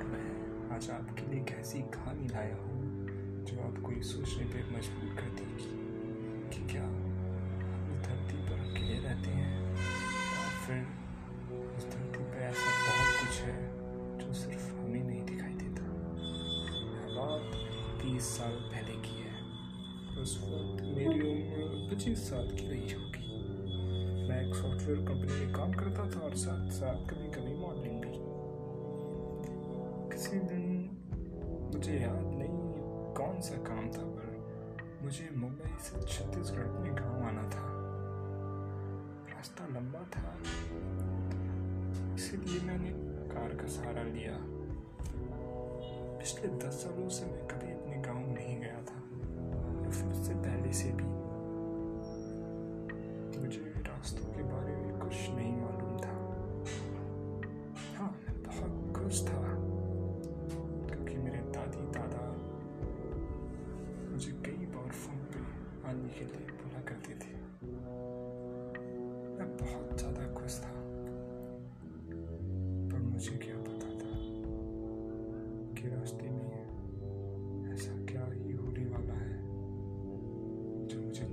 और मैं आज आपके लिए एक ऐसी कहानी लाया हूँ, जो आपको ये सोचने पर मजबूर कर देगी कि क्या हम धरती पर अकेले रहते हैं और फिर उस धरती पर ऐसा बहुत कुछ है जो सिर्फ़ हमें नहीं दिखाई देता। यह बात तीस साल पहले की है। उस वक्त मेरी उम्र पच्चीस साल की रही होगी। मैं एक सॉफ्टवेयर कंपनी में काम करता था और साथ साथ कभी किसी दिन मुझे याद नहीं कौन सा काम था, पर मुझे मुंबई से छत्तीसगढ़ में गाँव आना था। रास्ता लंबा था, इसीलिए मैंने कार का सहारा लिया। पिछले दस सालों से मैं कभी अपने गाँव नहीं गया था फिर उससे पहले से भी। मुझे रास्तों के बारे में कुछ नहीं मालूम था। हाँ मैं बहुत खुश था। के लिए बोला करती थी। मैं बहुत ज़्यादा खुश था, पर मुझे क्या पता था कि रास्ते में ऐसा क्या ही होने वाला है जो मुझे